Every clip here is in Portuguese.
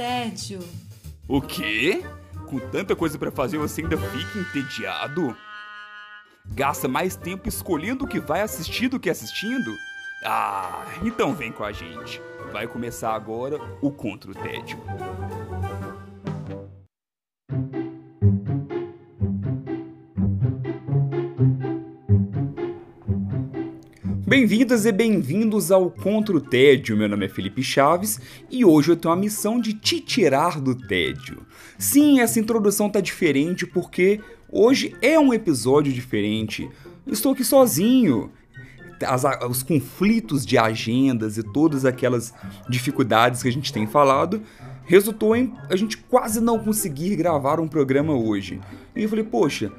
tédio. O quê? Com tanta coisa para fazer você ainda fica entediado? Gasta mais tempo escolhendo o que vai assistir do que assistindo? Ah, então vem com a gente. Vai começar agora o Contra o Tédio. Bem-vindas e bem-vindos ao Contra o Tédio. Meu nome é Felipe Chaves e hoje eu tenho a missão de te tirar do tédio. Sim, essa introdução tá diferente porque hoje é um episódio diferente. Estou aqui sozinho. As, os conflitos de agendas e todas aquelas dificuldades que a gente tem falado resultou em a gente quase não conseguir gravar um programa hoje. E eu falei, poxa,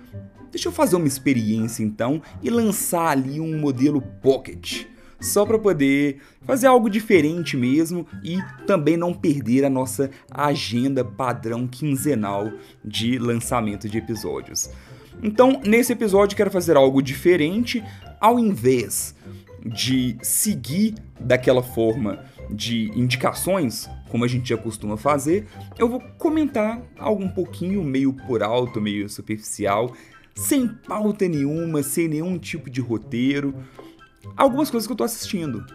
Deixa eu fazer uma experiência então e lançar ali um modelo Pocket, só para poder fazer algo diferente mesmo e também não perder a nossa agenda padrão quinzenal de lançamento de episódios. Então, nesse episódio quero fazer algo diferente, ao invés de seguir daquela forma de indicações, como a gente já costuma fazer, eu vou comentar algo um pouquinho meio por alto, meio superficial, sem pauta nenhuma, sem nenhum tipo de roteiro. Algumas coisas que eu tô assistindo.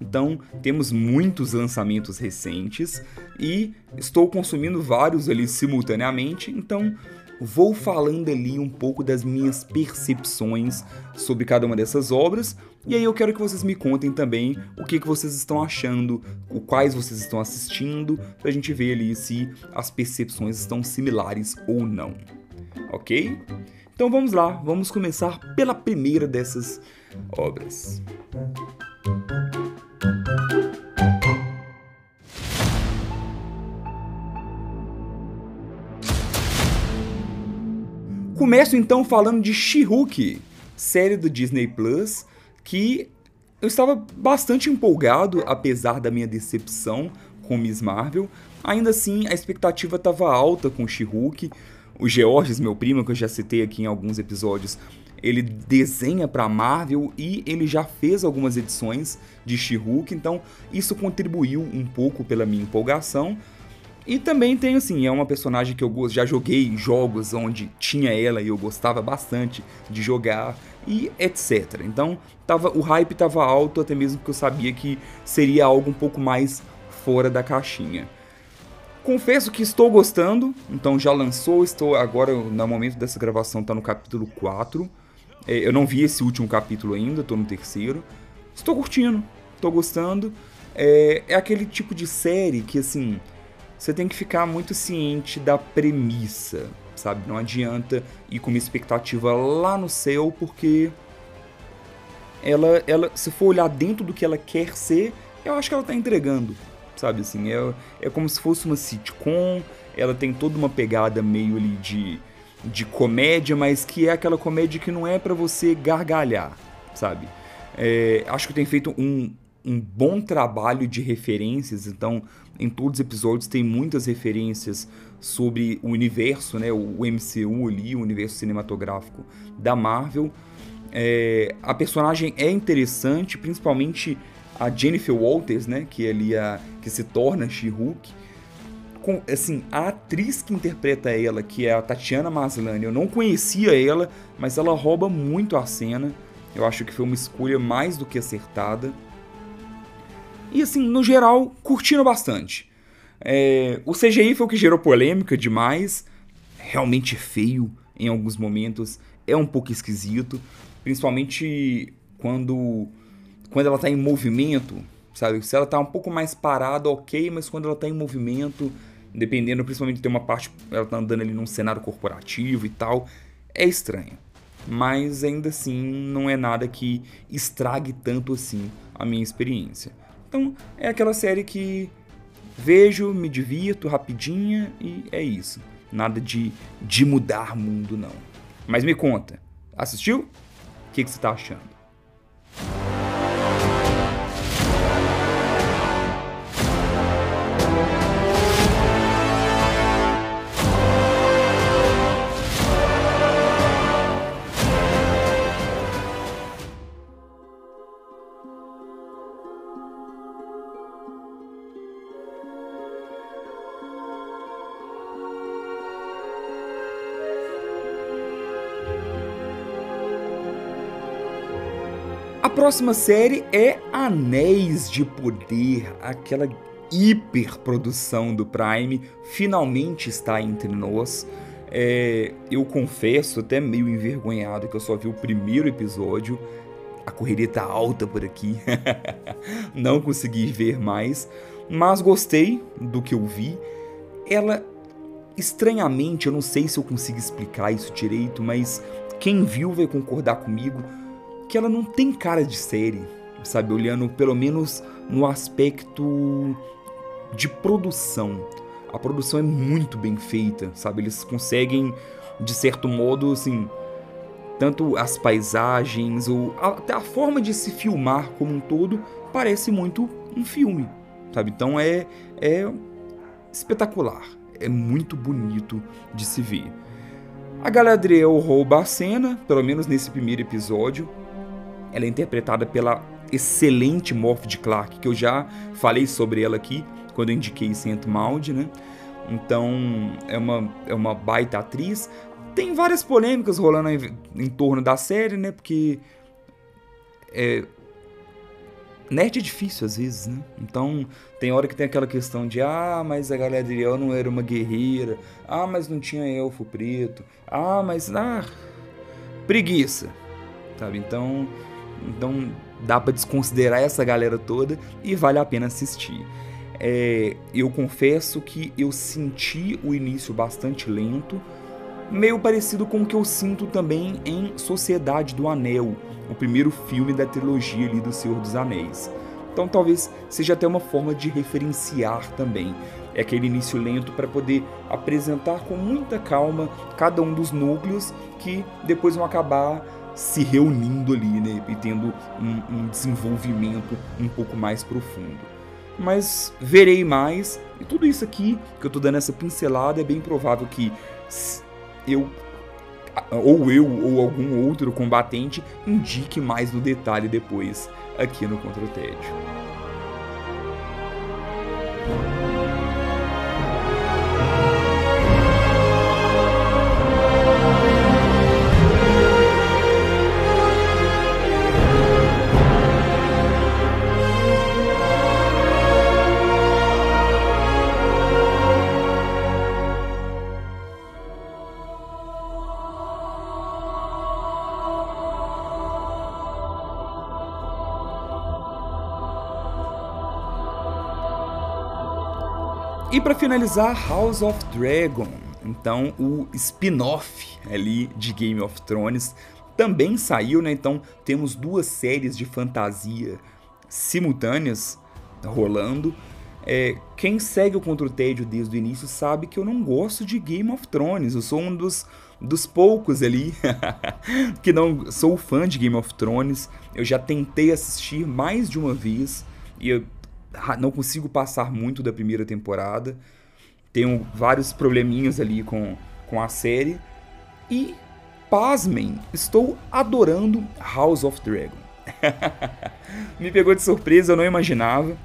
Então, temos muitos lançamentos recentes e estou consumindo vários ali simultaneamente, então vou falando ali um pouco das minhas percepções sobre cada uma dessas obras, e aí eu quero que vocês me contem também o que, que vocês estão achando, o quais vocês estão assistindo, pra gente ver ali se as percepções estão similares ou não. Ok? Então vamos lá, vamos começar pela primeira dessas obras. Começo então falando de She-Hulk, série do Disney Plus, que eu estava bastante empolgado, apesar da minha decepção com Miss Marvel. Ainda assim, a expectativa estava alta com She-Hulk. O Georges, meu primo, que eu já citei aqui em alguns episódios, ele desenha para Marvel e ele já fez algumas edições de She-Hulk, então isso contribuiu um pouco pela minha empolgação. E também tem assim, é uma personagem que eu já joguei jogos onde tinha ela e eu gostava bastante de jogar e etc. Então, tava, o hype estava alto até mesmo que eu sabia que seria algo um pouco mais fora da caixinha. Confesso que estou gostando, então já lançou, estou agora, no momento dessa gravação, está no capítulo 4. É, eu não vi esse último capítulo ainda, estou no terceiro. Estou curtindo, estou gostando. É, é aquele tipo de série que, assim, você tem que ficar muito ciente da premissa, sabe? Não adianta ir com uma expectativa lá no céu, porque ela, ela, se for olhar dentro do que ela quer ser, eu acho que ela está entregando sabe assim? É, é como se fosse uma sitcom, ela tem toda uma pegada meio ali de, de comédia, mas que é aquela comédia que não é para você gargalhar, sabe? É, acho que tem feito um, um bom trabalho de referências, então em todos os episódios tem muitas referências sobre o universo, né, o MCU ali, o universo cinematográfico da Marvel. É, a personagem é interessante, principalmente a Jennifer Walters, né, que é ali a que se torna She-Hulk, assim, a atriz que interpreta ela, que é a Tatiana Maslany, eu não conhecia ela, mas ela rouba muito a cena. Eu acho que foi uma escolha mais do que acertada. E assim, no geral, curtindo bastante. É, o CGI foi o que gerou polêmica demais. Realmente feio em alguns momentos. É um pouco esquisito. Principalmente quando quando ela está em movimento, sabe? Se ela está um pouco mais parada, ok, mas quando ela está em movimento, dependendo, principalmente tem uma parte, ela está andando ali num cenário corporativo e tal, é estranho. Mas ainda assim, não é nada que estrague tanto assim a minha experiência. Então, é aquela série que vejo, me divirto rapidinha e é isso. Nada de, de mudar mundo, não. Mas me conta, assistiu? O que, que você está achando? Próxima série é Anéis de Poder, aquela hiperprodução do Prime, finalmente está entre nós. É, eu confesso, até meio envergonhado, que eu só vi o primeiro episódio. A correria tá alta por aqui. Não consegui ver mais, mas gostei do que eu vi. Ela, estranhamente, eu não sei se eu consigo explicar isso direito, mas quem viu vai concordar comigo que ela não tem cara de série, sabe? Olhando pelo menos no aspecto de produção. A produção é muito bem feita, sabe? Eles conseguem, de certo modo, assim, tanto as paisagens ou até a forma de se filmar como um todo parece muito um filme, sabe? Então é é espetacular, é muito bonito de se ver. A Galadriel rouba a cena, pelo menos nesse primeiro episódio. Ela é interpretada pela excelente Morph Clark, que eu já falei sobre ela aqui quando eu indiquei Saint Maud, né? Então é uma, é uma baita atriz. Tem várias polêmicas rolando em, em torno da série, né? Porque é, nerd é difícil às vezes, né? Então tem hora que tem aquela questão de ah, mas a Galadriel não era uma guerreira, ah, mas não tinha elfo preto, ah, mas ah, preguiça, sabe? Então, então dá para desconsiderar essa galera toda e vale a pena assistir. É, eu confesso que eu senti o início bastante lento, meio parecido com o que eu sinto também em Sociedade do Anel, o primeiro filme da trilogia ali do Senhor dos Anéis. Então talvez seja até uma forma de referenciar também. É aquele início lento para poder apresentar com muita calma cada um dos núcleos que depois vão acabar se reunindo ali, né, e tendo um, um desenvolvimento um pouco mais profundo mas verei mais. E tudo isso aqui que eu tô dando essa pincelada é bem provável que eu ou eu ou algum outro combatente indique mais no detalhe depois aqui no Contra o Tédio. E para finalizar, House of Dragon. Então, o spin-off ali de Game of Thrones também saiu, né? Então, temos duas séries de fantasia simultâneas rolando. É, quem segue o Contra o Tédio desde o início sabe que eu não gosto de Game of Thrones. Eu sou um dos, dos poucos ali que não sou fã de Game of Thrones. Eu já tentei assistir mais de uma vez e eu não consigo passar muito da primeira temporada. Tenho vários probleminhas ali com, com a série. E, pasmem, estou adorando House of Dragon. Me pegou de surpresa, eu não imaginava.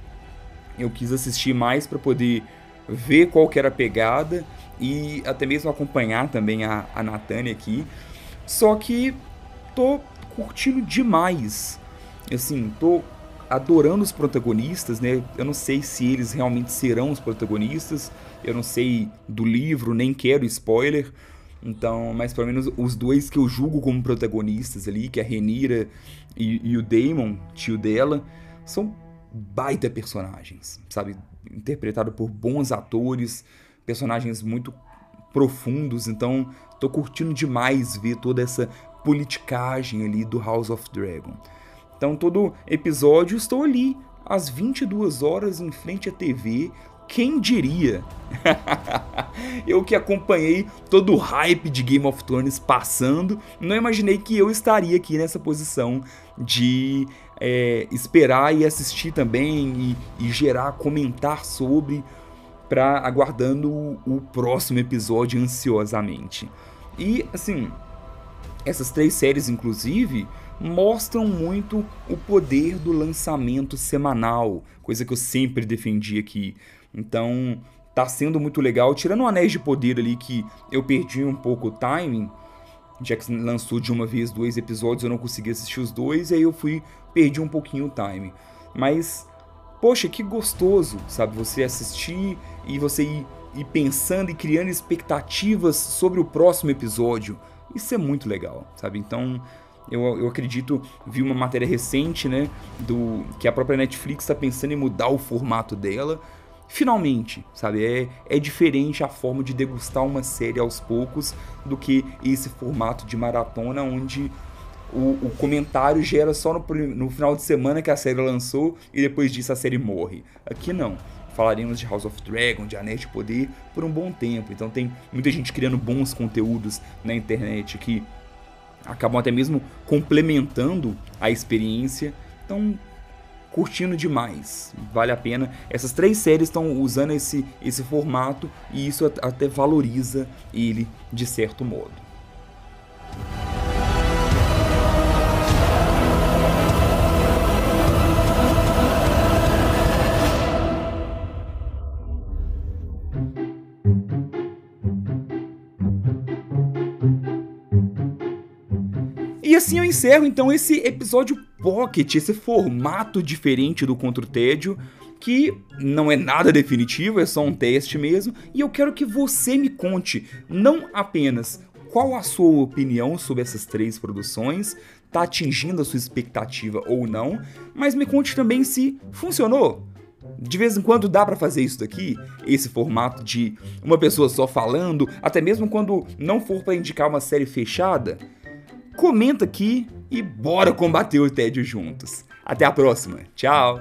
Eu quis assistir mais para poder ver qual que era a pegada e até mesmo acompanhar também a, a Natânia aqui. Só que tô curtindo demais. Assim, tô adorando os protagonistas, né? Eu não sei se eles realmente serão os protagonistas. Eu não sei do livro, nem quero spoiler. Então, mas pelo menos os dois que eu julgo como protagonistas ali, que é a Renira e, e o Damon, tio dela, são baita personagens, sabe? Interpretado por bons atores, personagens muito profundos. Então, tô curtindo demais ver toda essa politicagem ali do House of Dragon. Então, todo episódio estou ali, às 22 horas, em frente à TV. Quem diria? eu que acompanhei todo o hype de Game of Thrones passando, não imaginei que eu estaria aqui nessa posição de é, esperar e assistir também e, e gerar, comentar sobre, para aguardando o, o próximo episódio ansiosamente. E assim, essas três séries, inclusive, mostram muito o poder do lançamento semanal, coisa que eu sempre defendi aqui. Então, tá sendo muito legal, tirando o Anéis de Poder ali que eu perdi um pouco o timing, que lançou de uma vez dois episódios, eu não consegui assistir os dois, e aí eu fui, perdi um pouquinho o time. Mas, poxa, que gostoso, sabe? Você assistir e você ir, ir pensando e criando expectativas sobre o próximo episódio. Isso é muito legal, sabe? Então, eu, eu acredito, vi uma matéria recente, né, do que a própria Netflix está pensando em mudar o formato dela. Finalmente, sabe? É, é diferente a forma de degustar uma série aos poucos do que esse formato de maratona onde o, o, comentário gera só no, no, final de semana que a série lançou e depois disso a série morre. Aqui não. Falaremos de House of Dragon, de Anéis de Poder por um bom tempo. Então tem muita gente criando bons conteúdos na internet que acabam até mesmo complementando a experiência. Então, curtindo demais, vale a pena. Essas três séries estão usando esse, esse formato e isso até valoriza ele de certo modo. E assim eu encerro então esse episódio Pocket, esse formato diferente do Contra o Tédio, que não é nada definitivo, é só um teste mesmo, e eu quero que você me conte não apenas qual a sua opinião sobre essas três produções, tá atingindo a sua expectativa ou não, mas me conte também se funcionou. De vez em quando dá para fazer isso daqui, esse formato de uma pessoa só falando, até mesmo quando não for para indicar uma série fechada comenta aqui e bora combater o tédio juntos. Até a próxima. Tchau!